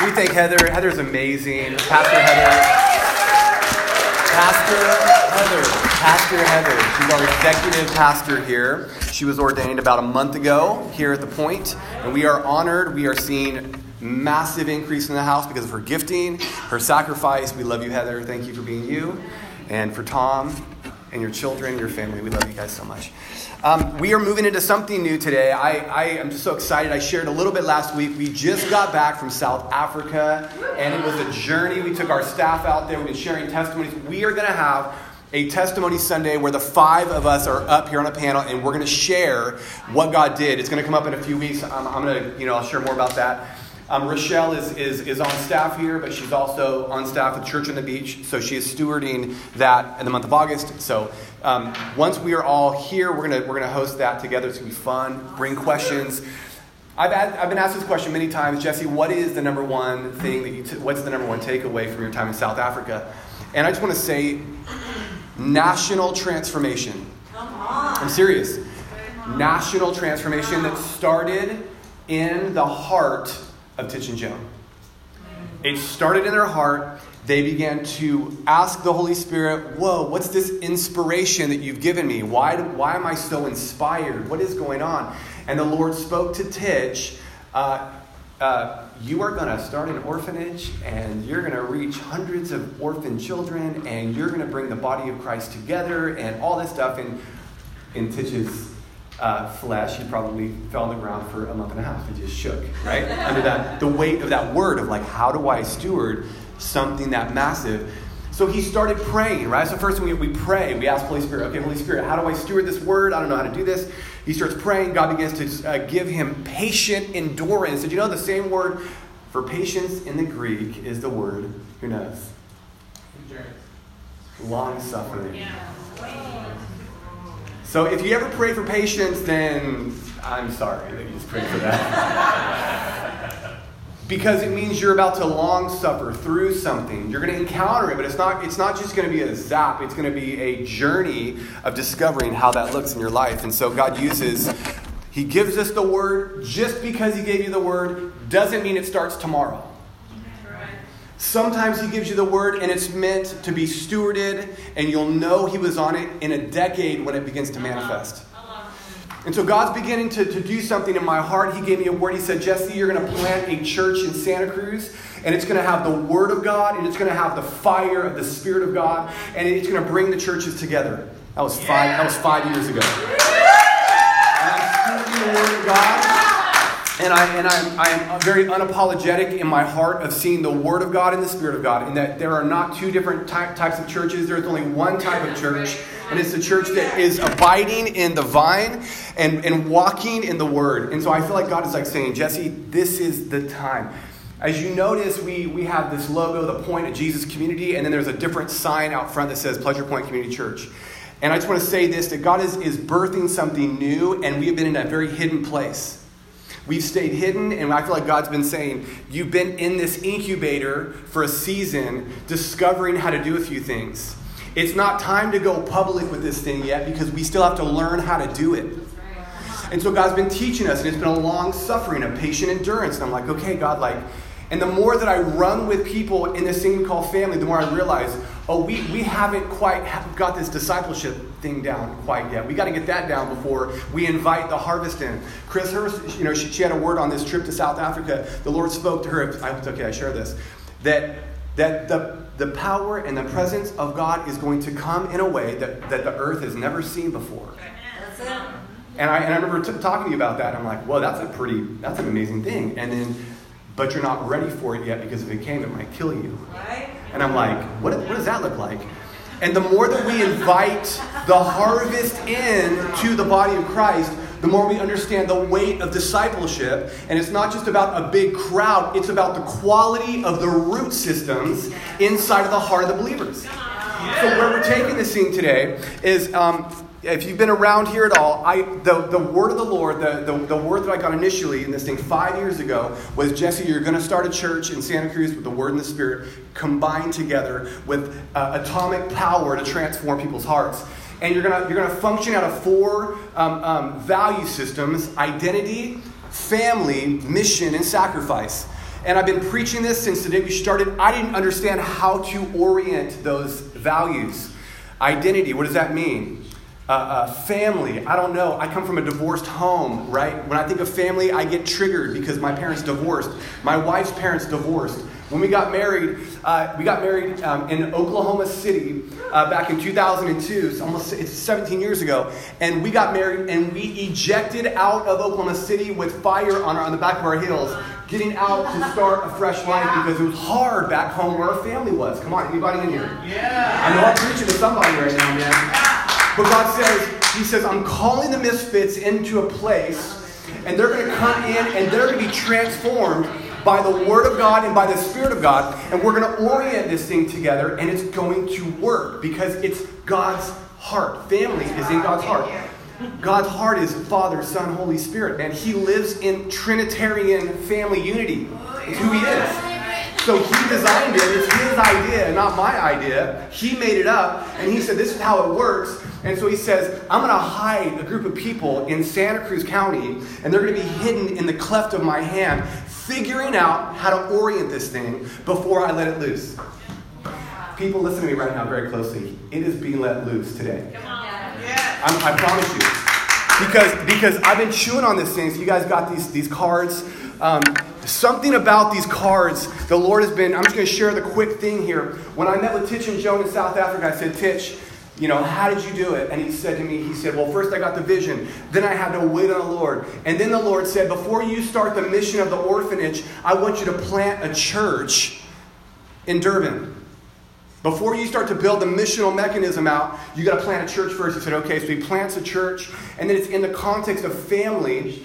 We thank Heather? Heather's amazing. Pastor Heather. Pastor Heather. Pastor Heather. She's our executive pastor here. She was ordained about a month ago here at the Point, and we are honored. We are seeing massive increase in the house because of her gifting, her sacrifice. We love you, Heather. Thank you for being you, and for Tom and your children, your family. We love you guys so much. Um, we are moving into something new today. I, I am just so excited. I shared a little bit last week. We just got back from South Africa, and it was a journey. We took our staff out there. We've been sharing testimonies. We are going to have a testimony Sunday where the five of us are up here on a panel and we're going to share what God did. It's going to come up in a few weeks. I'm, I'm going to, you know, I'll share more about that. Um, Rochelle is, is, is on staff here, but she's also on staff at Church on the Beach. So she is stewarding that in the month of August. So um, once we are all here, we're going we're gonna host that together. It's going to be fun. Bring questions. I've, I've been asked this question many times Jesse, what is the number one thing that you, t- what's the number one takeaway from your time in South Africa? And I just want to say national transformation. Come on. I'm serious. National transformation that started in the heart of Titch and Joan. It started in their heart. They began to ask the Holy Spirit, Whoa, what's this inspiration that you've given me? Why, why am I so inspired? What is going on? And the Lord spoke to Titch, uh, uh, You are going to start an orphanage and you're going to reach hundreds of orphan children and you're going to bring the body of Christ together and all this stuff. And in Titch's uh, flesh, he probably fell on the ground for a month and a half and just shook, right? Under that, the weight of that word of like, how do I steward something that massive? So he started praying, right? So first we, we pray, we ask Holy Spirit, okay, Holy Spirit, how do I steward this word? I don't know how to do this. He starts praying. God begins to uh, give him patient endurance. Did you know the same word for patience in the Greek is the word, who knows? Long suffering. Yeah. So if you ever pray for patience, then I'm sorry that you just prayed for that. because it means you're about to long suffer through something. You're going to encounter it, but it's not, it's not just going to be a zap, it's going to be a journey of discovering how that looks in your life. And so God uses, He gives us the word. Just because He gave you the word doesn't mean it starts tomorrow. Sometimes he gives you the word and it's meant to be stewarded, and you'll know he was on it in a decade when it begins to uh-huh. manifest. Uh-huh. And so God's beginning to, to do something in my heart. He gave me a word. He said, Jesse, you're going to plant a church in Santa Cruz, and it's going to have the word of God, and it's going to have the fire of the Spirit of God, and it's going to bring the churches together. That was five, that was five years ago. And I'm the word of God. And, I, and I'm, I'm very unapologetic in my heart of seeing the Word of God and the Spirit of God, and that there are not two different ty- types of churches. There's only one type of church, and it's the church that is abiding in the vine and, and walking in the Word. And so I feel like God is like saying, Jesse, this is the time. As you notice, we, we have this logo, the Point of Jesus Community, and then there's a different sign out front that says Pleasure Point Community Church. And I just want to say this that God is, is birthing something new, and we have been in a very hidden place. We've stayed hidden, and I feel like God's been saying, You've been in this incubator for a season, discovering how to do a few things. It's not time to go public with this thing yet because we still have to learn how to do it. And so God's been teaching us, and it's been a long suffering, a patient endurance. And I'm like, okay, God, like, and the more that I run with people in this thing we call family, the more I realize, oh, we, we haven't quite got this discipleship thing down quite yet. We got to get that down before we invite the harvest in. Chris Hurst, you know, she, she had a word on this trip to South Africa. The Lord spoke to her. I, okay, I share this. That, that the, the power and the presence of God is going to come in a way that, that the earth has never seen before. And I, and I remember t- talking to you about that. I'm like, well, that's a pretty, that's an amazing thing. And then but you're not ready for it yet because if it came, it might kill you. And I'm like, what, what does that look like? And the more that we invite the harvest in to the body of Christ, the more we understand the weight of discipleship. And it's not just about a big crowd, it's about the quality of the root systems inside of the heart of the believers. So, where we're taking this scene today is um, if you've been around here at all, I, the, the word of the Lord, the, the, the word that I got initially in this thing five years ago was Jesse, you're going to start a church in Santa Cruz with the word and the spirit combined together with uh, atomic power to transform people's hearts. And you're going you're gonna function out of four um, um, value systems identity, family, mission, and sacrifice. And I've been preaching this since the day we started. I didn't understand how to orient those values. Identity, what does that mean? Uh, uh, family, I don't know. I come from a divorced home, right? When I think of family, I get triggered because my parents divorced. My wife's parents divorced. When we got married, uh, we got married um, in Oklahoma City uh, back in 2002. It's almost it's 17 years ago, and we got married and we ejected out of Oklahoma City with fire on, our, on the back of our heels, getting out to start a fresh life because it was hard back home where our family was. Come on, anybody in here? Yeah. I know I'm preaching to somebody right now, man. But God says, He says, I'm calling the misfits into a place, and they're going to come in and they're going to be transformed by the Word of God and by the Spirit of God. And we're going to orient this thing together, and it's going to work because it's God's heart. Family is in God's heart. God's heart is Father, Son, Holy Spirit, and He lives in Trinitarian family unity. It's who He is. So he designed it. It's his idea, not my idea. He made it up, and he said, This is how it works. And so he says, I'm going to hide a group of people in Santa Cruz County, and they're going to be hidden in the cleft of my hand, figuring out how to orient this thing before I let it loose. People, listen to me right now very closely. It is being let loose today. I'm, I promise you. Because, because I've been chewing on this thing. So you guys got these, these cards. Um, something about these cards, the Lord has been. I'm just going to share the quick thing here. When I met with Titch and Joan in South Africa, I said, Titch, you know, how did you do it? And he said to me, he said, well, first I got the vision. Then I had to wait on the Lord. And then the Lord said, before you start the mission of the orphanage, I want you to plant a church in Durban. Before you start to build the missional mechanism out, you got to plant a church first. He said, okay, so he plants a church, and then it's in the context of family,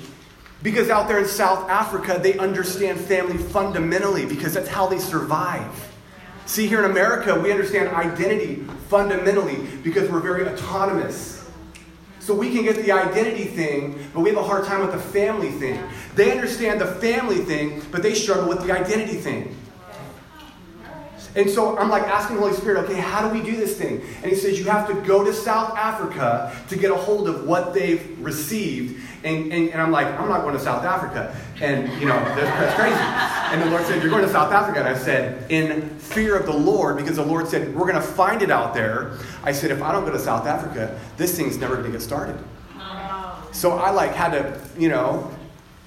because out there in South Africa, they understand family fundamentally, because that's how they survive. See, here in America, we understand identity fundamentally because we're very autonomous. So we can get the identity thing, but we have a hard time with the family thing. They understand the family thing, but they struggle with the identity thing. And so I'm like asking the Holy Spirit, okay, how do we do this thing? And he says, you have to go to South Africa to get a hold of what they've received. And, and, and I'm like, I'm not going to South Africa. And, you know, that's, crazy. And the Lord said, You're going to South Africa. And I said, In fear of the Lord, because the Lord said, We're going to find it out there. I said, If I don't go to South Africa, this thing's never going to get started. So I like had to, you know,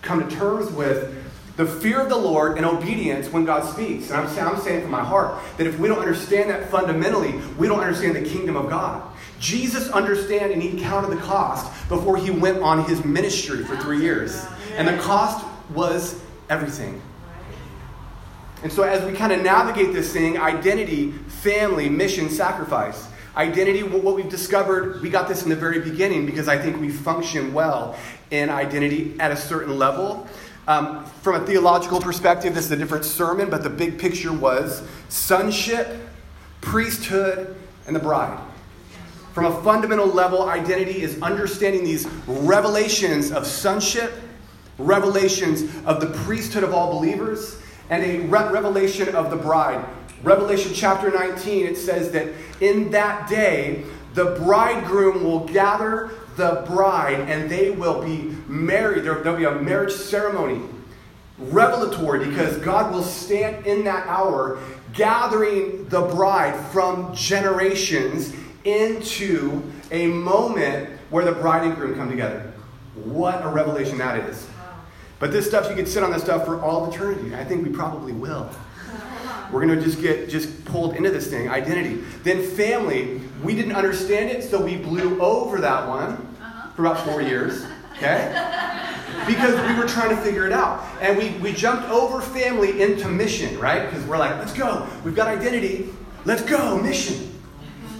come to terms with the fear of the Lord and obedience when God speaks. And I'm, I'm saying from my heart that if we don't understand that fundamentally, we don't understand the kingdom of God. Jesus understood and he counted the cost before he went on his ministry for three years. And the cost was everything. And so, as we kind of navigate this thing identity, family, mission, sacrifice. Identity, what we've discovered, we got this in the very beginning because I think we function well in identity at a certain level. Um, from a theological perspective, this is a different sermon, but the big picture was sonship, priesthood, and the bride. From a fundamental level, identity is understanding these revelations of sonship, revelations of the priesthood of all believers, and a re- revelation of the bride. Revelation chapter 19, it says that in that day, the bridegroom will gather the bride and they will be married. There, will be a marriage ceremony. Revelatory because God will stand in that hour gathering the bride from generations into a moment where the bride and groom come together. What a revelation that is. But this stuff, you could sit on this stuff for all eternity. I think we probably will. We're going to just get just pulled into this thing, identity. Then family, we didn't understand it, so we blew over that one uh-huh. for about four years. Okay? Because we were trying to figure it out. And we, we jumped over family into mission, right? Because we're like, let's go. We've got identity. Let's go, mission.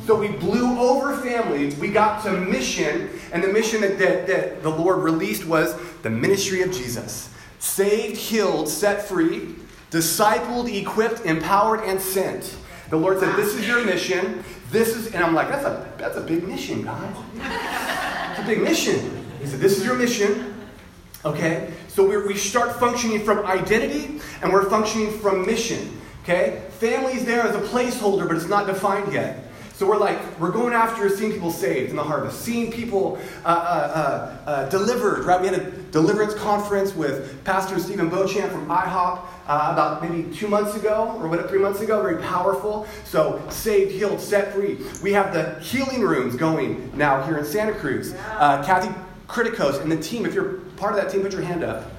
So we blew over family. We got to mission. And the mission that, that, that the Lord released was the ministry of Jesus saved, healed, set free, discipled, equipped, empowered, and sent. The Lord said, This is your mission. This is, and I'm like, that's a that's a big mission, God. It's a big mission. He said, This is your mission. Okay? So we we start functioning from identity and we're functioning from mission. Okay? Family's there as a placeholder, but it's not defined yet. So we're like, we're going after seeing people saved in the harvest, seeing people uh, uh, uh, uh delivered, right? We had a deliverance conference with Pastor Stephen Beauchamp from IHOP uh, about maybe two months ago, or what, three months ago, very powerful. So saved, healed, set free. We have the healing rooms going now here in Santa Cruz. Uh, Kathy Criticos and the team, if you're part of that team, put your hand up.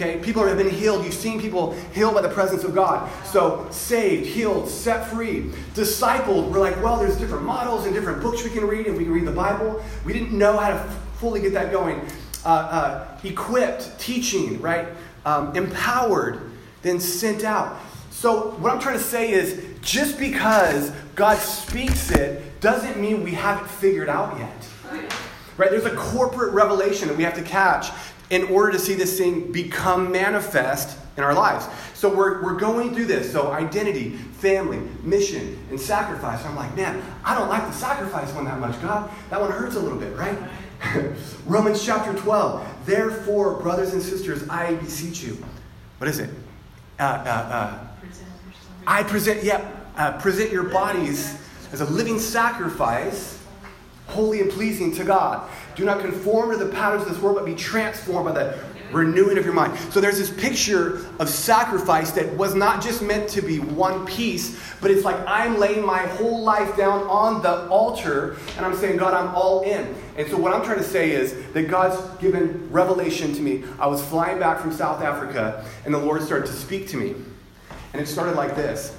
Okay, people have been healed. You've seen people healed by the presence of God. So, saved, healed, set free, discipled. We're like, well, there's different models and different books we can read, and we can read the Bible. We didn't know how to fully get that going. Uh, uh, equipped, teaching, right? Um, empowered, then sent out. So, what I'm trying to say is just because God speaks it doesn't mean we haven't figured out yet. Right? There's a corporate revelation that we have to catch in order to see this thing become manifest in our lives. So we're, we're going through this. So identity, family, mission, and sacrifice. I'm like, man, I don't like the sacrifice one that much, God. That one hurts a little bit, right? Romans chapter 12. Therefore, brothers and sisters, I beseech you. What is it? Uh, uh, uh, I present, yeah, uh, present your bodies as a living sacrifice holy and pleasing to God. Do not conform to the patterns of this world, but be transformed by the renewing of your mind. So there's this picture of sacrifice that was not just meant to be one piece, but it's like I'm laying my whole life down on the altar and I'm saying, God, I'm all in. And so what I'm trying to say is that God's given revelation to me. I was flying back from South Africa and the Lord started to speak to me. And it started like this.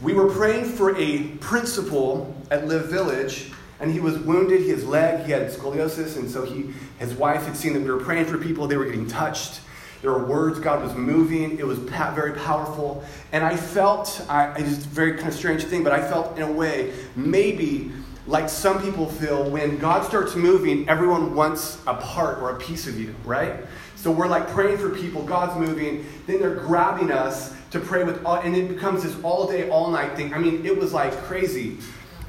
We were praying for a principal at Live Village, and he was wounded. His leg, he had scoliosis, and so he, his wife had seen that we were praying for people. They were getting touched. There were words. God was moving. It was very powerful, and I felt. I, it's just very kind of strange thing, but I felt in a way maybe like some people feel when God starts moving, everyone wants a part or a piece of you, right? So we're like praying for people, God's moving, then they're grabbing us to pray with, all, and it becomes this all day, all night thing. I mean, it was like crazy.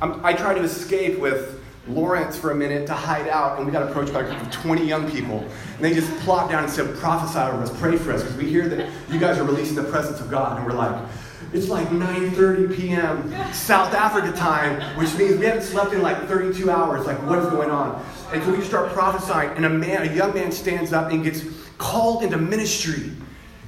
I'm, i tried to escape with Lawrence for a minute to hide out, and we got approached by a group of 20 young people. And they just plopped down and said, prophesy over us, pray for us, because we hear that you guys are releasing the presence of God. And we're like, it's like 9.30 p.m. South Africa time, which means we haven't slept in like 32 hours. Like, what is going on? And so we start prophesying, and a man, a young man stands up and gets called into ministry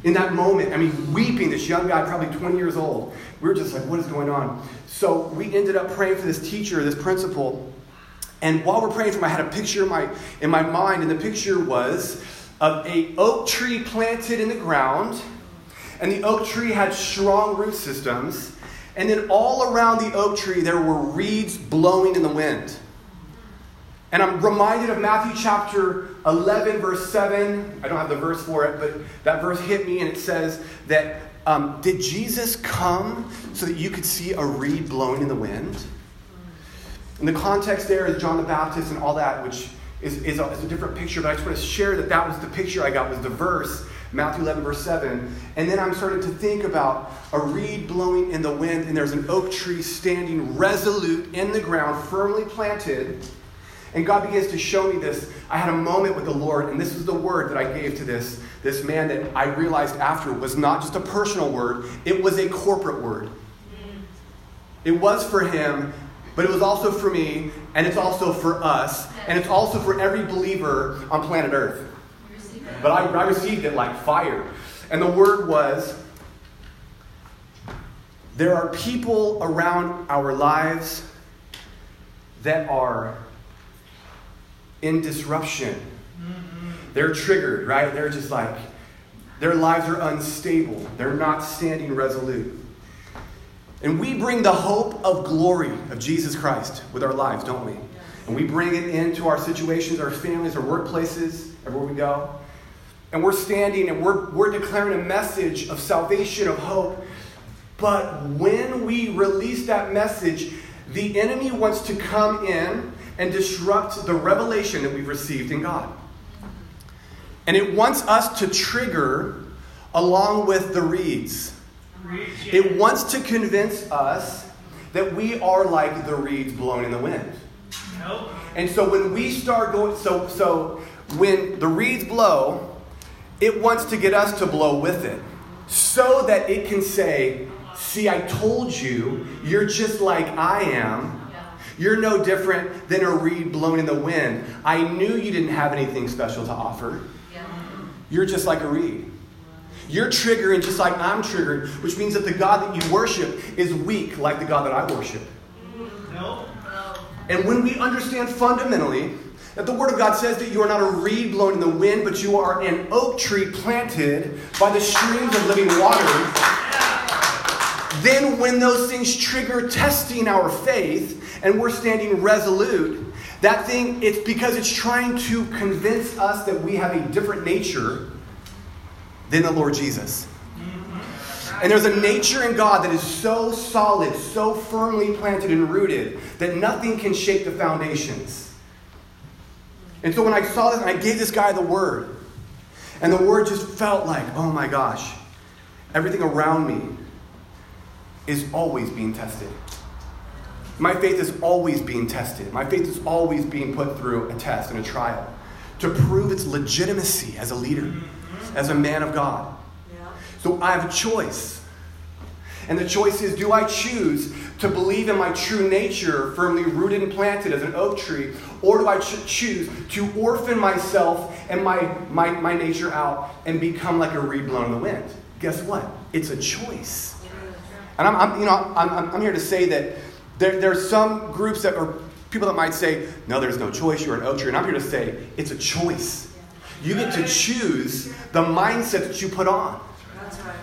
in that moment. I mean, weeping, this young guy, probably 20 years old. We were just like, what is going on? So we ended up praying for this teacher, this principal. And while we're praying for him, I had a picture in my, in my mind, and the picture was of a oak tree planted in the ground. And the oak tree had strong root systems. And then all around the oak tree, there were reeds blowing in the wind. And I'm reminded of Matthew chapter 11, verse 7. I don't have the verse for it, but that verse hit me, and it says that um, Did Jesus come so that you could see a reed blowing in the wind? And the context there is John the Baptist and all that, which is, is, a, is a different picture, but I just want to share that that was the picture I got, was the verse, Matthew 11, verse 7. And then I'm starting to think about a reed blowing in the wind, and there's an oak tree standing resolute in the ground, firmly planted and God begins to show me this. I had a moment with the Lord, and this was the word that I gave to this, this man that I realized after was not just a personal word, it was a corporate word. It was for him, but it was also for me, and it's also for us, and it's also for every believer on planet Earth. But I, I received it like fire. And the word was there are people around our lives that are in disruption. They're triggered, right? They're just like, their lives are unstable. They're not standing resolute. And we bring the hope of glory of Jesus Christ with our lives, don't we? And we bring it into our situations, our families, our workplaces, everywhere we go. And we're standing and we're, we're declaring a message of salvation, of hope. But when we release that message, the enemy wants to come in and disrupt the revelation that we've received in God. And it wants us to trigger along with the reeds. It wants to convince us that we are like the reeds blown in the wind. And so when we start going, so, so when the reeds blow, it wants to get us to blow with it so that it can say, See, I told you, you're just like I am. You're no different than a reed blown in the wind. I knew you didn't have anything special to offer. You're just like a reed. You're triggering just like I'm triggered, which means that the God that you worship is weak like the God that I worship. No. And when we understand fundamentally that the Word of God says that you are not a reed blown in the wind, but you are an oak tree planted by the streams of living water, then when those things trigger testing our faith and we're standing resolute, that thing, it's because it's trying to convince us that we have a different nature than the Lord Jesus. And there's a nature in God that is so solid, so firmly planted and rooted, that nothing can shake the foundations. And so when I saw this, and I gave this guy the word, and the word just felt like, oh my gosh, everything around me is always being tested. My faith is always being tested. My faith is always being put through a test and a trial to prove its legitimacy as a leader, as a man of God. So I have a choice. And the choice is do I choose to believe in my true nature, firmly rooted and planted as an oak tree, or do I ch- choose to orphan myself and my, my, my nature out and become like a reed blown in the wind? Guess what? It's a choice. And I'm, I'm you know, I'm, I'm here to say that there, there are some groups that are people that might say, no, there's no choice, you're an oak tree. And I'm here to say, it's a choice. You get to choose the mindset that you put on.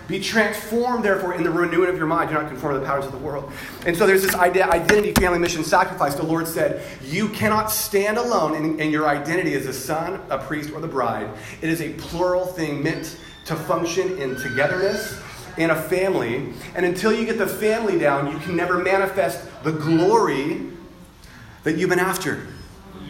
Be transformed, therefore, in the renewing of your mind. Do not conform to the powers of the world. And so there's this idea, identity, family, mission, sacrifice. The Lord said, You cannot stand alone in, in your identity as a son, a priest, or the bride. It is a plural thing meant to function in togetherness in a family. And until you get the family down, you can never manifest the glory that you've been after.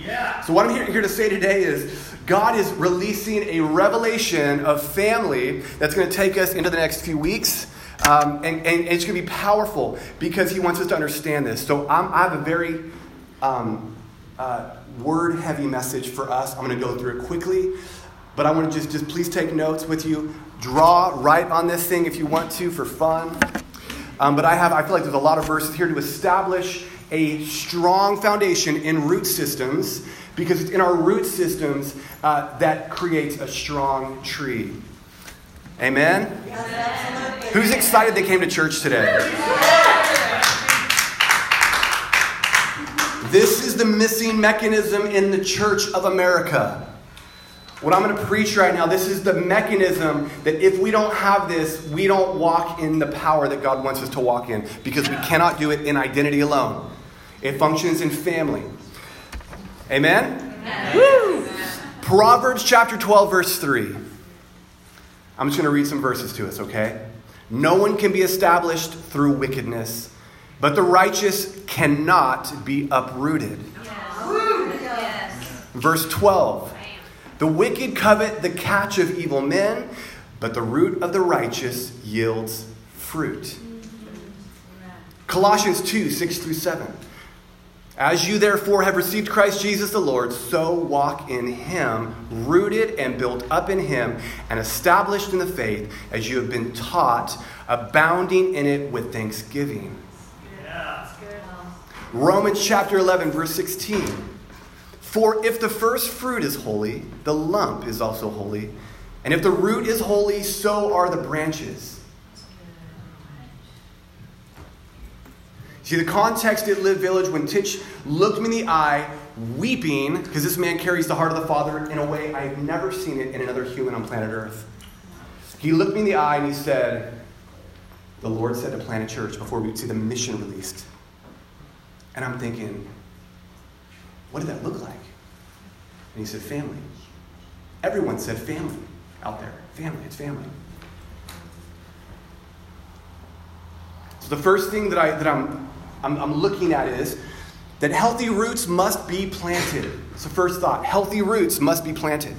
Yeah. So, what I'm here, here to say today is God is releasing a revelation of family that's going to take us into the next few weeks. Um, and, and, it's going to be powerful because He wants us to understand this. So, I'm, i have a very um, uh, word heavy message for us. I'm going to go through it quickly. But I want to just, just please take notes with you. Draw, write on this thing if you want to for fun. Um, but I have, I feel like there's a lot of verses here to establish a strong foundation in root systems because it's in our root systems uh, that creates a strong tree. Amen? Yes, Who's excited they came to church today? This is the missing mechanism in the church of America. What I'm going to preach right now, this is the mechanism that if we don't have this, we don't walk in the power that God wants us to walk in because we cannot do it in identity alone. It functions in family. Amen? Amen. Proverbs chapter 12, verse 3. I'm just going to read some verses to us, okay? No one can be established through wickedness, but the righteous cannot be uprooted. Yes. Verse 12. The wicked covet the catch of evil men, but the root of the righteous yields fruit. Colossians 2 6 through 7. As you therefore have received Christ Jesus the Lord, so walk in him, rooted and built up in him, and established in the faith as you have been taught, abounding in it with thanksgiving. Yeah. Romans chapter 11, verse 16. For if the first fruit is holy, the lump is also holy. And if the root is holy, so are the branches. See, the context at Live Village, when Titch looked me in the eye, weeping, because this man carries the heart of the Father in a way I've never seen it in another human on planet Earth. He looked me in the eye and he said, The Lord said to plant a church before we see the mission released. And I'm thinking, what did that look like? And he said, Family. Everyone said family out there. Family, it's family. So the first thing that, I, that I'm, I'm, I'm looking at is that healthy roots must be planted. The first thought. Healthy roots must be planted.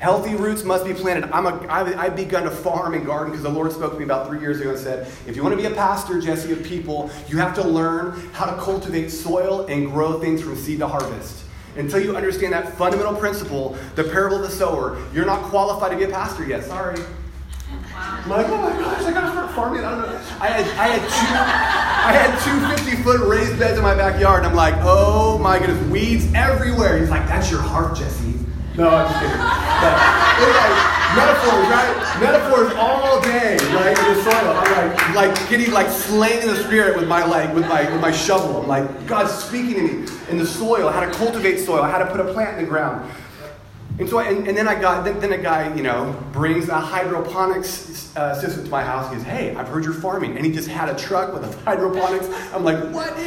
Healthy roots must be planted. I'm a, I've begun to farm and garden because the Lord spoke to me about three years ago and said, if you want to be a pastor, Jesse, of people, you have to learn how to cultivate soil and grow things from seed to harvest. Until you understand that fundamental principle, the parable of the sower, you're not qualified to be a pastor yet. Sorry. I'm like, oh my gosh, I gotta start farming. I don't know. I had, I had two, I had two 50 foot raised beds in my backyard. And I'm like, oh my goodness, weeds everywhere. He's like, that's your heart, Jesse. No, I'm just kidding. But like metaphors, right? Metaphors all day, right? In the soil. I'm like, like getting like slain in the spirit with my like with my with my shovel. I'm like, God's speaking to me in the soil, how to cultivate soil, how to put a plant in the ground. And so, I, and, and, then I got, then, then, a guy, you know, brings a hydroponics uh, system to my house. He goes, hey, I've heard you're farming. And he just had a truck with a hydroponics. I'm like, what?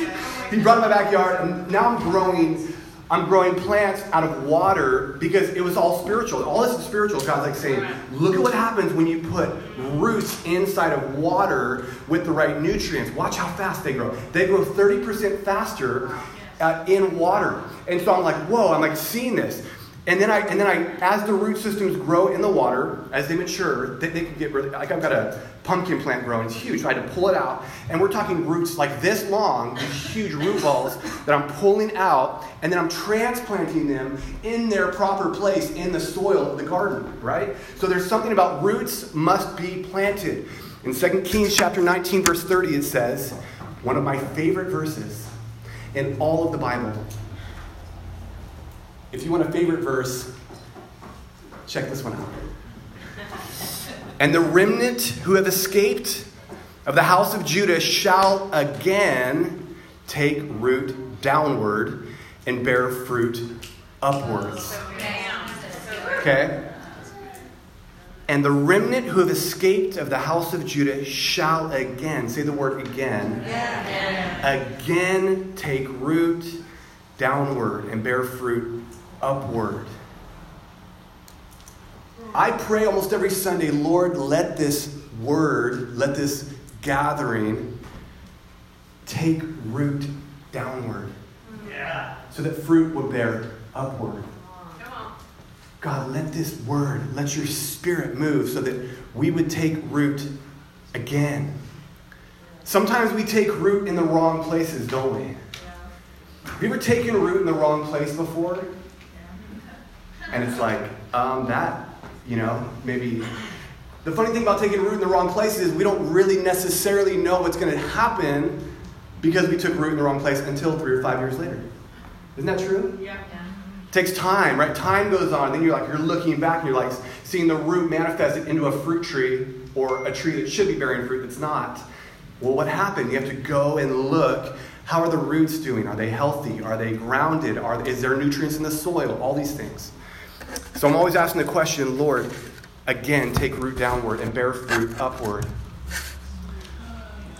He brought it in my backyard, and now I'm growing, I'm growing plants out of water because it was all spiritual. All this is spiritual. God's like saying, look at what happens when you put roots inside of water with the right nutrients. Watch how fast they grow. They grow 30% faster uh, in water. And so I'm like, whoa, I'm like seeing this. And then I, and then I, as the root systems grow in the water, as they mature, they, they can get really, like I've got a pumpkin plant growing, it's huge. So I had to pull it out. And we're talking roots like this long, these huge root balls that I'm pulling out, and then I'm transplanting them in their proper place in the soil of the garden, right? So there's something about roots must be planted. In 2 Kings chapter 19, verse 30, it says, one of my favorite verses in all of the Bible. If you want a favorite verse, check this one out. And the remnant who have escaped of the house of Judah shall again take root downward and bear fruit upwards. Okay? And the remnant who have escaped of the house of Judah shall again, say the word again, again, again take root downward and bear fruit upward. I pray almost every Sunday, Lord, let this word, let this gathering take root downward. Yeah. So that fruit will bear upward. God, let this word, let your spirit move so that we would take root again. Sometimes we take root in the wrong places, don't we? Have you ever taken root in the wrong place before? And it's like, um, that, you know, maybe. The funny thing about taking root in the wrong place is we don't really necessarily know what's going to happen because we took root in the wrong place until three or five years later. Isn't that true? Yeah. It takes time, right? Time goes on, and then you're like, you're looking back and you're like seeing the root manifested into a fruit tree or a tree that should be bearing fruit that's not. Well, what happened? You have to go and look. How are the roots doing? Are they healthy? Are they grounded? Are, is there nutrients in the soil? All these things. So I'm always asking the question, Lord, again, take root downward and bear fruit upward.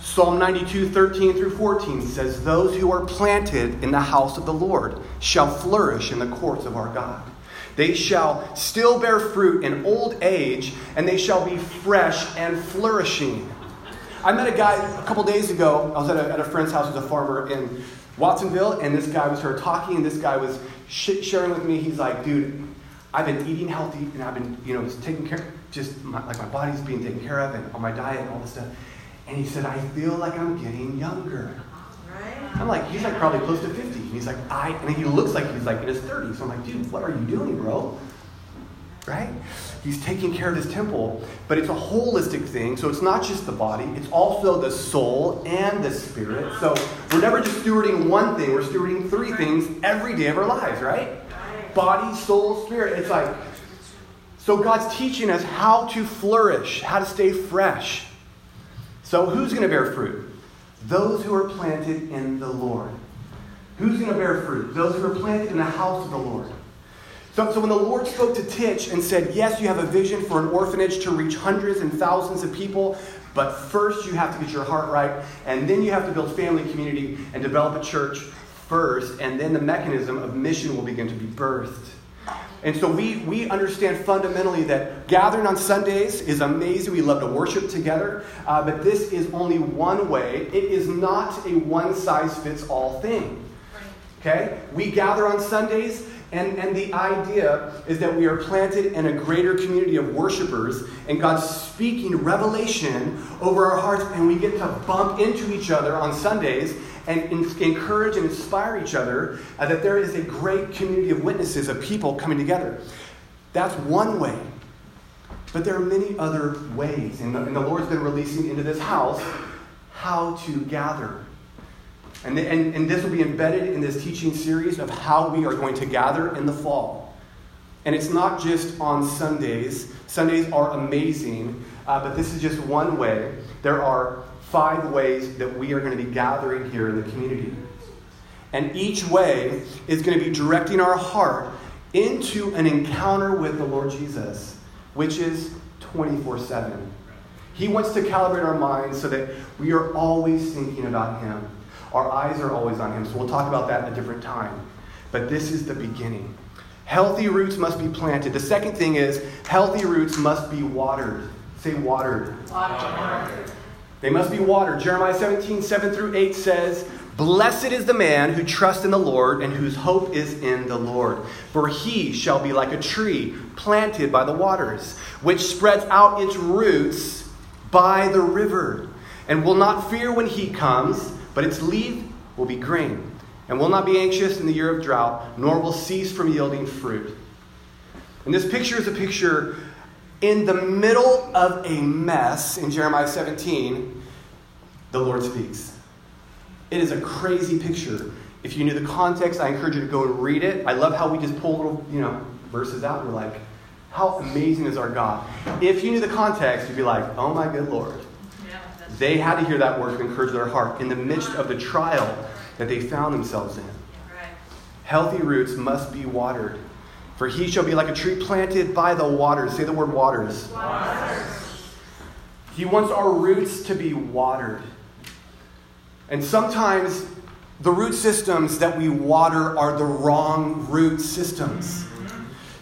Psalm 92, 13 through 14 says, Those who are planted in the house of the Lord shall flourish in the courts of our God. They shall still bear fruit in old age, and they shall be fresh and flourishing. I met a guy a couple days ago. I was at a, at a friend's house who's a farmer in Watsonville, and this guy was here talking, and this guy was sh- sharing with me. He's like, dude, I've been eating healthy and I've been, you know, taking care, just my, like my body's being taken care of and on my diet and all this stuff. And he said, I feel like I'm getting younger. Right. I'm like, he's like probably close to 50. And he's like, I, and he looks like he's like in his 30s. So I'm like, dude, what are you doing, bro? Right? He's taking care of his temple, but it's a holistic thing. So it's not just the body, it's also the soul and the spirit. So we're never just stewarding one thing, we're stewarding three things every day of our lives, right? Body, soul, spirit. It's like, so God's teaching us how to flourish, how to stay fresh. So who's going to bear fruit? Those who are planted in the Lord. Who's going to bear fruit? Those who are planted in the house of the Lord. So, so when the Lord spoke to Titch and said, Yes, you have a vision for an orphanage to reach hundreds and thousands of people, but first you have to get your heart right, and then you have to build family community and develop a church first, and then the mechanism of mission will begin to be birthed. And so we, we understand fundamentally that gathering on Sundays is amazing. We love to worship together. Uh, but this is only one way. It is not a one size fits all thing. Okay? We gather on Sundays, and, and the idea is that we are planted in a greater community of worshipers, and God's speaking revelation over our hearts, and we get to bump into each other on Sundays and encourage and inspire each other uh, that there is a great community of witnesses, of people coming together. That's one way. But there are many other ways, and the, and the Lord's been releasing into this house how to gather. And, the, and, and this will be embedded in this teaching series of how we are going to gather in the fall. And it's not just on Sundays. Sundays are amazing, uh, but this is just one way. There are five ways that we are going to be gathering here in the community. And each way is going to be directing our heart into an encounter with the Lord Jesus, which is 24 7. He wants to calibrate our minds so that we are always thinking about Him. Our eyes are always on Him. So we'll talk about that at a different time. But this is the beginning. Healthy roots must be planted. The second thing is healthy roots must be watered. Say watered. Watered. They must be watered. Jeremiah 17, 7 through 8 says, Blessed is the man who trusts in the Lord and whose hope is in the Lord. For he shall be like a tree planted by the waters, which spreads out its roots by the river, and will not fear when heat comes, but its leaf will be green, and will not be anxious in the year of drought, nor will cease from yielding fruit. And this picture is a picture in the middle of a mess in Jeremiah 17, the Lord speaks. It is a crazy picture. If you knew the context, I encourage you to go and read it. I love how we just pull little, you know, verses out and we're like, how amazing is our God? If you knew the context, you'd be like, oh my good Lord. Yeah, they had to hear that word to encourage their heart in the midst of the trial that they found themselves in. Right. Healthy roots must be watered. For he shall be like a tree planted by the waters. Say the word waters. waters. He wants our roots to be watered. And sometimes the root systems that we water are the wrong root systems.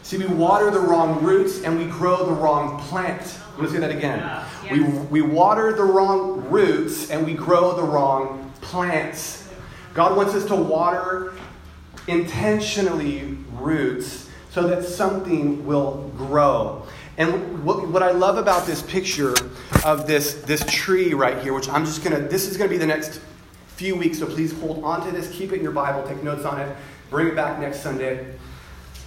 See, we water the wrong roots and we grow the wrong plant. I'm going to say that again. Yeah. We, we water the wrong roots and we grow the wrong plants. God wants us to water intentionally roots so that something will grow. And what, what I love about this picture of this, this tree right here, which I'm just going to, this is going to be the next few weeks, so please hold on to this. Keep it in your Bible, take notes on it, bring it back next Sunday.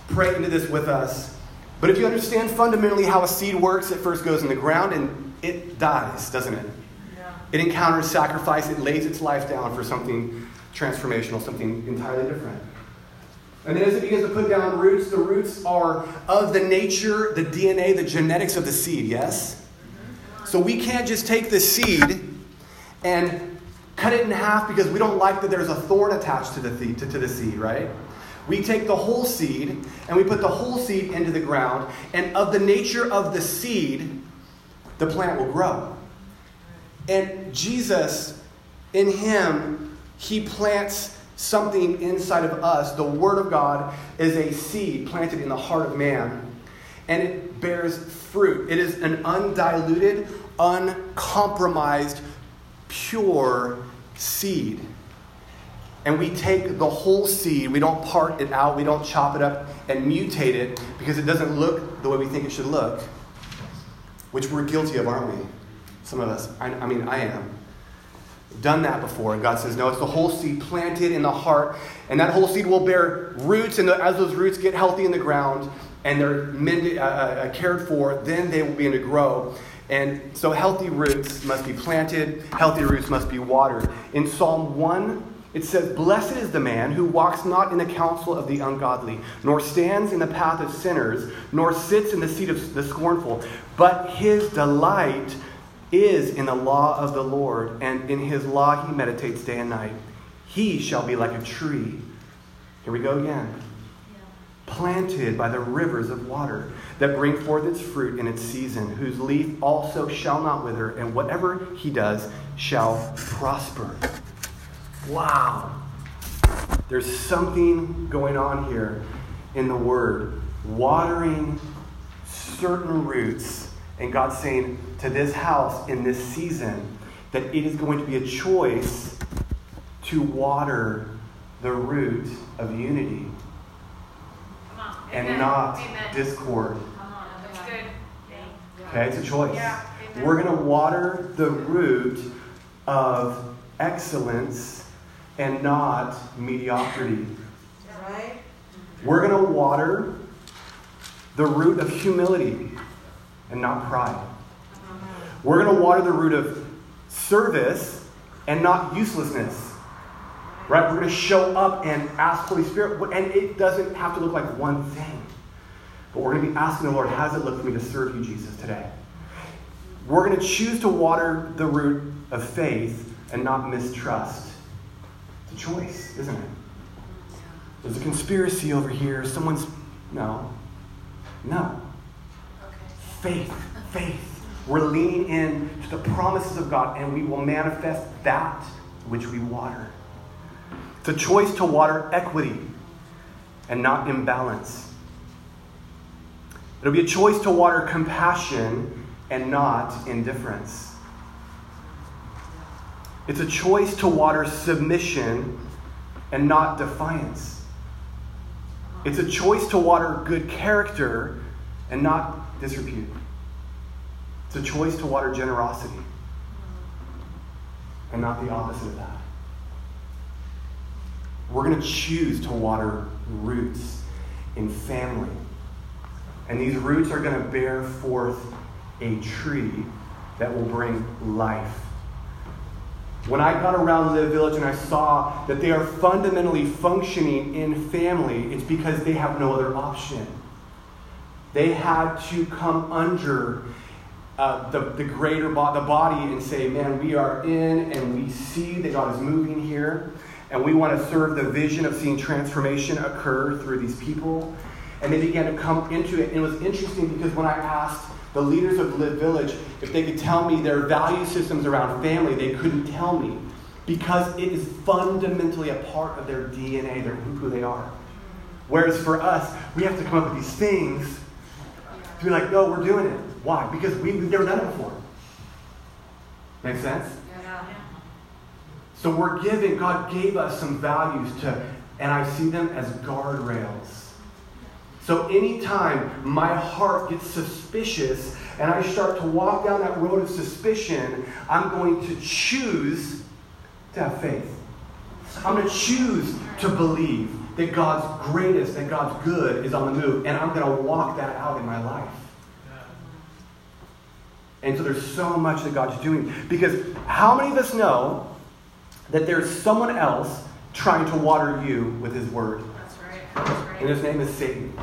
Pray into this with us. But if you understand fundamentally how a seed works, it first goes in the ground and it dies, doesn't it? Yeah. It encounters sacrifice, it lays its life down for something transformational, something entirely different. And then as it begins to put down roots, the roots are of the nature, the DNA, the genetics of the seed, yes? So we can't just take the seed and cut it in half because we don't like that there's a thorn attached to the, th- to, to the seed, right? We take the whole seed and we put the whole seed into the ground, and of the nature of the seed, the plant will grow. And Jesus, in Him, He plants something inside of us. The Word of God is a seed planted in the heart of man, and it bears fruit. It is an undiluted, uncompromised pure seed. And we take the whole seed, we don't part it out, we don't chop it up and mutate it because it doesn't look the way we think it should look, which we're guilty of, aren't we? Some of us. I, I mean, I am. Done that before, and God says, No, it's the whole seed planted in the heart, and that whole seed will bear roots, and as those roots get healthy in the ground and they're mended, uh, uh, cared for, then they will begin to grow. And so healthy roots must be planted, healthy roots must be watered. In Psalm 1, it says, Blessed is the man who walks not in the counsel of the ungodly, nor stands in the path of sinners, nor sits in the seat of the scornful, but his delight is in the law of the Lord, and in his law he meditates day and night. He shall be like a tree. Here we go again. Planted by the rivers of water that bring forth its fruit in its season, whose leaf also shall not wither, and whatever he does shall prosper. Wow. There's something going on here in the word. Watering certain roots, and God saying to this house in this season that it is going to be a choice to water the root of unity and Amen. not Amen. discord. Okay, it's a choice. Yeah. We're going to water the root of excellence and not mediocrity. Right. We're going to water the root of humility. and not pride. We're going to water the root of service and not uselessness. Right? We're going to show up and ask Holy Spirit, and it doesn't have to look like one thing. But we're going to be asking the Lord, how does it look for me to serve you, Jesus, today? We're going to choose to water the root of faith and not mistrust. It's a choice, isn't it? There's a conspiracy over here. Someone's. No. No. Okay. Faith. Faith. We're leaning in to the promises of God, and we will manifest that which we water. It's a choice to water equity and not imbalance. It'll be a choice to water compassion and not indifference. It's a choice to water submission and not defiance. It's a choice to water good character and not disrepute. It's a choice to water generosity and not the opposite of that. We're going to choose to water roots in family. And these roots are going to bear forth a tree that will bring life. When I got around Live Village and I saw that they are fundamentally functioning in family, it's because they have no other option. They had to come under uh, the, the greater bo- the body and say, man, we are in and we see that God is moving here. And we want to serve the vision of seeing transformation occur through these people. And they began to come into it. And it was interesting because when I asked the leaders of Live Village if they could tell me their value systems around family, they couldn't tell me because it is fundamentally a part of their DNA, their, who they are. Whereas for us, we have to come up with these things to be like, no, we're doing it. Why? Because we, we've never done it before. Make sense? So we're giving, God gave us some values to, and I see them as guardrails. So anytime my heart gets suspicious and I start to walk down that road of suspicion, I'm going to choose to have faith. I'm going to choose to believe that God's greatest, that God's good is on the move, and I'm going to walk that out in my life. And so there's so much that God's doing. Because how many of us know that there's someone else trying to water you with his word. That's right. That's right. And his name is Satan.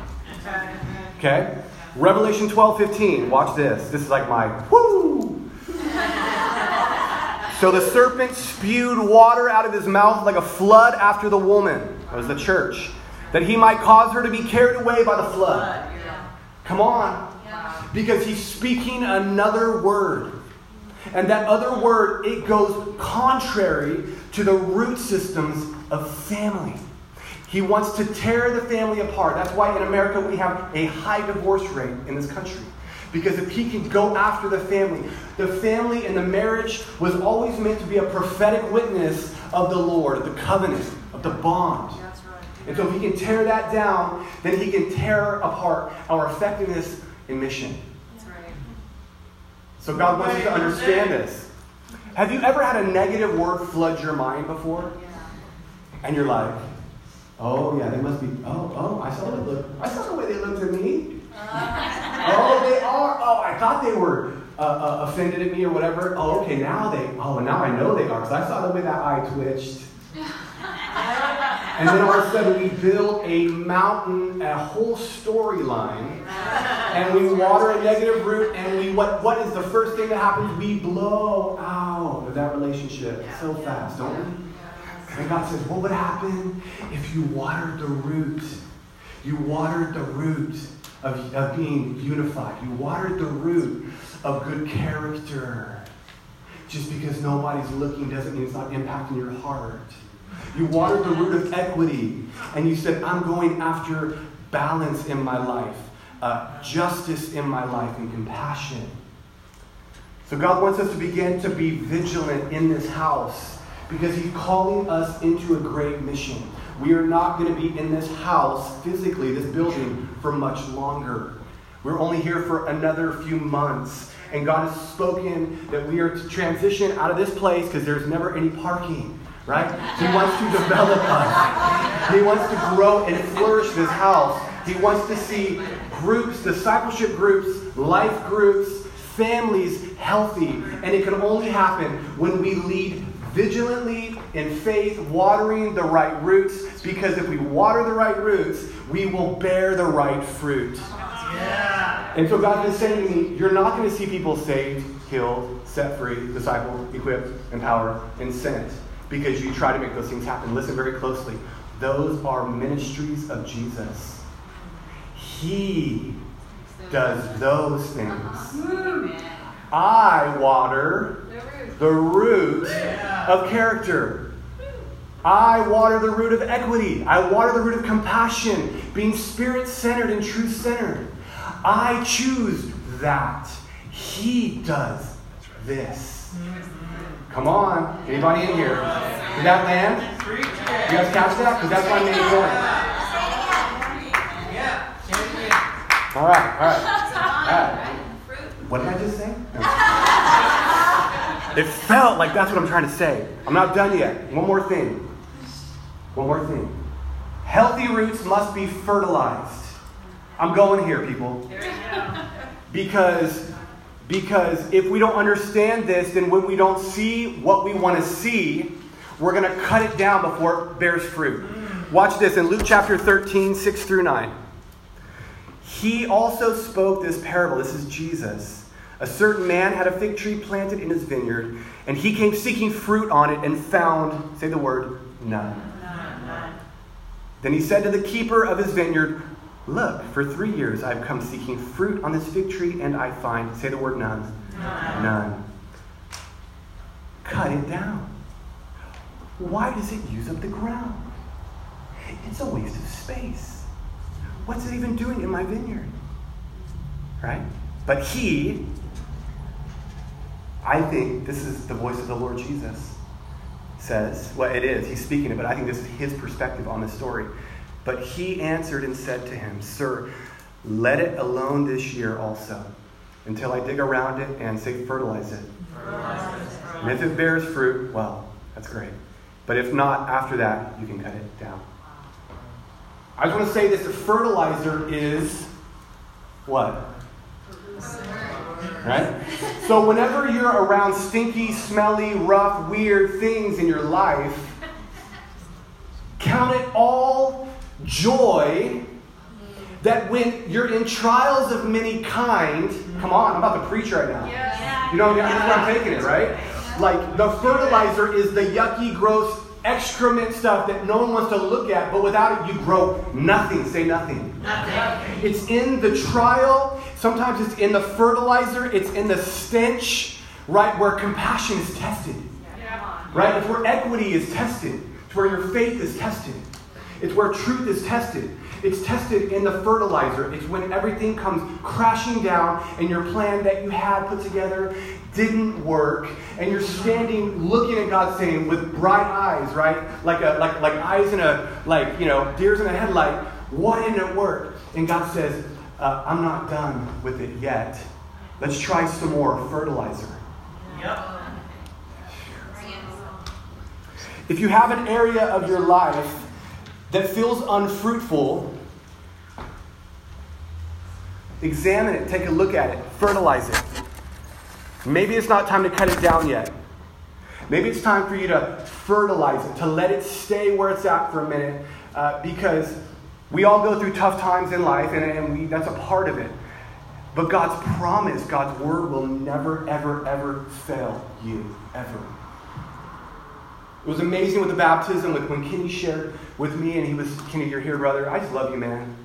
Okay? Revelation 12 15. Watch this. This is like my whoo. so the serpent spewed water out of his mouth like a flood after the woman. That was the church. That he might cause her to be carried away by the flood. Come on. Because he's speaking another word. And that other word, it goes contrary to the root systems of family. He wants to tear the family apart. That's why in America we have a high divorce rate in this country. Because if he can go after the family, the family and the marriage was always meant to be a prophetic witness of the Lord, of the covenant, of the bond. That's right. And so if he can tear that down, then he can tear apart our effectiveness in mission. Right. So God wants you to understand this. Have you ever had a negative word flood your mind before? Yeah. And you're like, oh yeah, they must be. Oh, oh, I saw the look. I saw the way they looked at me. oh, they are. Oh, I thought they were uh, uh, offended at me or whatever. Oh, okay, now they. Oh, now I know they are because I saw the way that eye twitched. And then all of a sudden we build a mountain, a whole storyline, and we water a negative root, and we what what is the first thing that happens? We blow out of that relationship so fast, don't we? And God says, what would happen if you watered the root? You watered the root of, of being unified. You watered the root of good character. Just because nobody's looking doesn't mean it's not impacting your heart. You watered the root of equity, and you said, I'm going after balance in my life, uh, justice in my life, and compassion. So God wants us to begin to be vigilant in this house because He's calling us into a great mission. We are not going to be in this house, physically, this building, for much longer. We're only here for another few months. And God has spoken that we are to transition out of this place because there's never any parking, right? He wants to develop us. He wants to grow and flourish this house. He wants to see groups, discipleship groups, life groups, families healthy. And it can only happen when we lead vigilantly in faith, watering the right roots. Because if we water the right roots, we will bear the right fruit. Yeah. And so God is saying to me, you're not going to see people saved, healed, set free, discipled, equipped, empowered, and sent because you try to make those things happen. Listen very closely. Those are ministries of Jesus. He does those things. I water the root of character. I water the root of equity. I water the root of compassion, being spirit centered and truth centered. I choose that. He does this. Come on. Anybody in here? Did that land? You guys catch that? Because that's my main point. All right, all right. All right. What did I just say? No. It felt like that's what I'm trying to say. I'm not done yet. One more thing. One more thing. Healthy roots must be fertilized. I'm going here, people. Because, because if we don't understand this, then when we don't see what we want to see, we're going to cut it down before it bears fruit. Watch this in Luke chapter 13, 6 through 9. He also spoke this parable. This is Jesus. A certain man had a fig tree planted in his vineyard, and he came seeking fruit on it and found, say the word, none. none. Then he said to the keeper of his vineyard, Look, for three years I've come seeking fruit on this fig tree, and I find, say the word none. None. none. Cut it down. Why does it use up the ground? It's a waste of space. What's it even doing in my vineyard? Right? But he, I think this is the voice of the Lord Jesus, says, well, it is, he's speaking it, but I think this is his perspective on the story. But he answered and said to him, Sir, let it alone this year also, until I dig around it and say, fertilize it. Fertilize. And if it bears fruit, well, that's great. But if not, after that, you can cut it down. I just want to say this the fertilizer is what? Right? So, whenever you're around stinky, smelly, rough, weird things in your life, count it all joy that when you're in trials of many kind, come on, I'm about to preach right now. Yeah. You know, that's where I'm taking it, right? Like the fertilizer is the yucky, gross excrement stuff that no one wants to look at, but without it, you grow nothing. Say nothing. Nothing. It's in the trial, sometimes it's in the fertilizer, it's in the stench, right, where compassion is tested. Yeah. Right? It's where equity is tested, it's where your faith is tested. It's where truth is tested. It's tested in the fertilizer. It's when everything comes crashing down and your plan that you had put together didn't work and you're standing looking at God saying with bright eyes, right? Like a like like eyes in a like, you know, deers in a headlight. Why didn't it work? And God says, uh, I'm not done with it yet. Let's try some more fertilizer. Yep. If you have an area of your life that feels unfruitful, examine it, take a look at it, fertilize it. Maybe it's not time to cut it down yet. Maybe it's time for you to fertilize it, to let it stay where it's at for a minute, uh, because we all go through tough times in life, and, and we, that's a part of it. But God's promise, God's word will never, ever, ever fail you, ever. It was amazing with the baptism, with when Kenny shared with me, and he was, Kenny, you're here, brother. I just love you, man.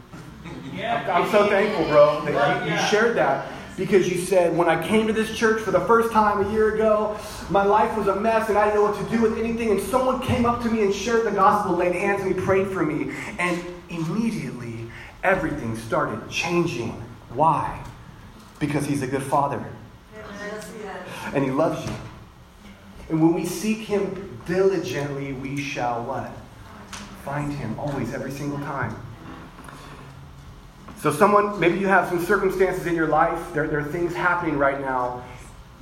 Yeah, I'm, so thankful, bro, that you, you shared that because you said, when I came to this church for the first time a year ago, my life was a mess and I didn't know what to do with anything. And someone came up to me and shared the gospel, laid hands on me, prayed for me. And immediately, everything started changing. Why? Because he's a good father. And he loves you. And when we seek him diligently we shall what? Find him always, every single time. So, someone, maybe you have some circumstances in your life, there, there are things happening right now,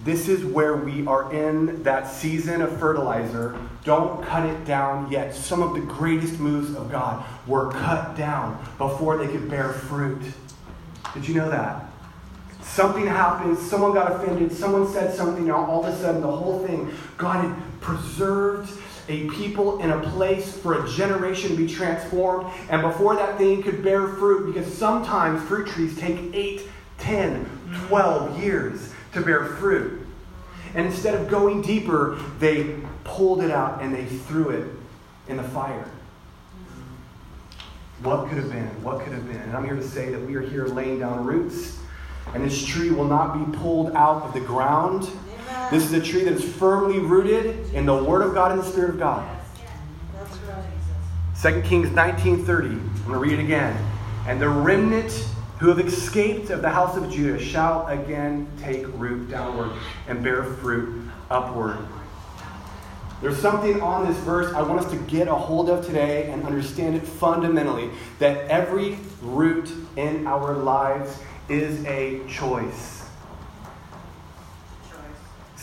this is where we are in that season of fertilizer. Don't cut it down yet. Some of the greatest moves of God were cut down before they could bear fruit. Did you know that? Something happened, someone got offended, someone said something, and all of a sudden the whole thing, God had preserved a people in a place for a generation to be transformed. And before that thing could bear fruit, because sometimes fruit trees take 8, 10, 12 years to bear fruit. And instead of going deeper, they pulled it out and they threw it in the fire. What could have been? What could have been? And I'm here to say that we are here laying down roots, and this tree will not be pulled out of the ground. This is a tree that is firmly rooted in the Word of God and the Spirit of God. Second 2 Kings 19:30. I'm going to read it again. And the remnant who have escaped of the house of Judah shall again take root downward and bear fruit upward. There's something on this verse I want us to get a hold of today and understand it fundamentally that every root in our lives is a choice.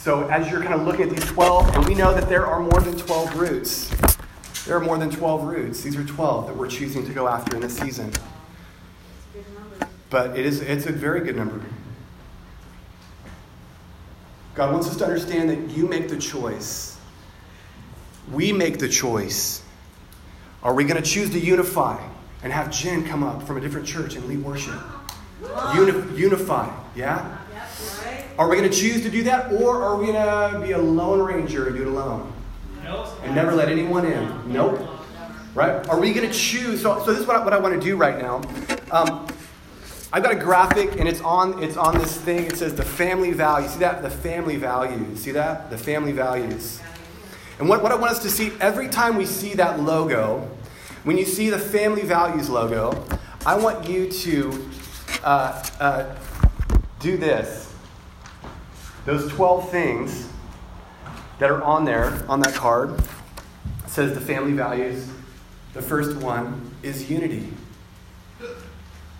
So, as you're kind of looking at these 12, and we know that there are more than 12 roots. There are more than 12 roots. These are 12 that we're choosing to go after in this season. But it is, it's a very good number. God wants us to understand that you make the choice. We make the choice. Are we going to choose to unify and have Jen come up from a different church and lead worship? Uni- unify, yeah? Are we going to choose to do that, or are we going to be a lone ranger and do it alone? Nope. And never let anyone in? Nope. Right? Are we going to choose? So, so this is what I, what I want to do right now. Um, I've got a graphic and it's on it's on this thing. It says the family values. See that? The family values. See that? The family values. And what, what I want us to see every time we see that logo, when you see the family values logo, I want you to uh, uh, do this. Those 12 things that are on there, on that card, says the family values. The first one is unity.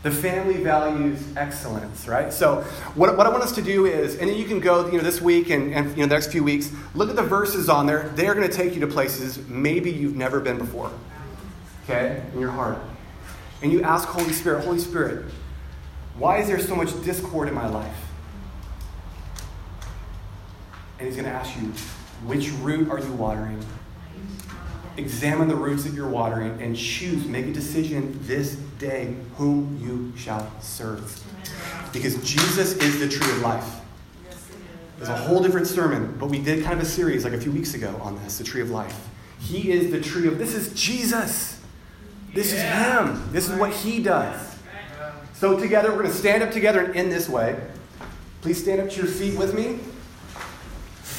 The family values excellence, right? So, what, what I want us to do is, and you can go, you know, this week and, and you know, the next few weeks, look at the verses on there. They're going to take you to places maybe you've never been before, okay, in your heart. And you ask Holy Spirit, Holy Spirit, why is there so much discord in my life? And He's going to ask you, which root are you watering? examine the roots that you're watering, and choose, make a decision this day whom you shall serve. Because Jesus is the tree of life. There's a whole different sermon, but we did kind of a series like a few weeks ago on this, the tree of life. He is the tree of, this is Jesus. This is Him. This is what He does. So, together, we're going to stand up together and end this way. Please stand up to your feet with me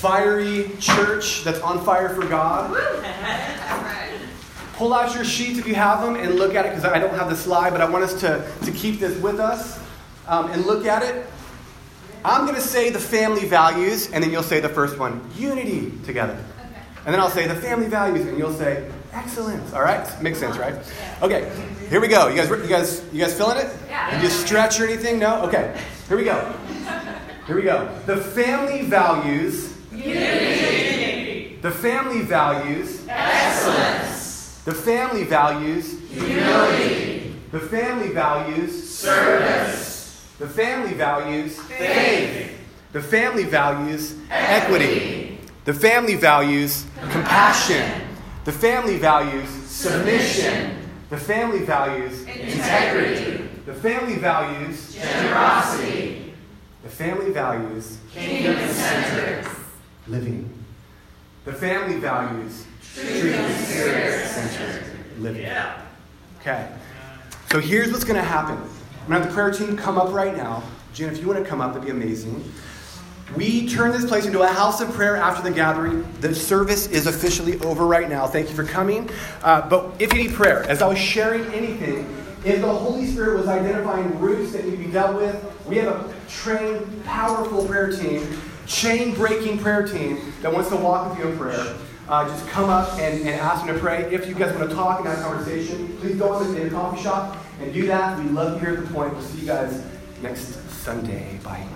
fiery church that's on fire for God. Pull out your sheets if you have them and look at it because I don't have the slide, but I want us to, to keep this with us um, and look at it. I'm going to say the family values, and then you'll say the first one unity together. Okay. And then I'll say the family values, and you'll say excellence. All right? Makes sense, right? Okay, here we go. You guys, you guys, you guys feeling it? Yeah. You stretch or anything? No? Okay, here we go. Here we go. The family values Unity. The family values excellence. The family values humility. The family values service. The family values faith. The family values equity. The family values compassion. The family values submission. The family values integrity. The family values generosity. The family values kingdom centered living. The family values truth centered living. Yeah. Okay. So here's what's going to happen. I'm going to have the prayer team come up right now. Jen, if you want to come up, that'd be amazing. We turn this place into a house of prayer after the gathering. The service is officially over right now. Thank you for coming. Uh, but if you need prayer, as I was sharing anything, if the Holy Spirit was identifying roots that need to be dealt with, we have a trained, powerful prayer team chain breaking prayer team that wants to walk with you in prayer. Uh, just come up and, and ask them to pray. If you guys want to talk and have a conversation, please go in the, coffee shop and do that. We love you here at the point. We'll see you guys next Sunday. Bye.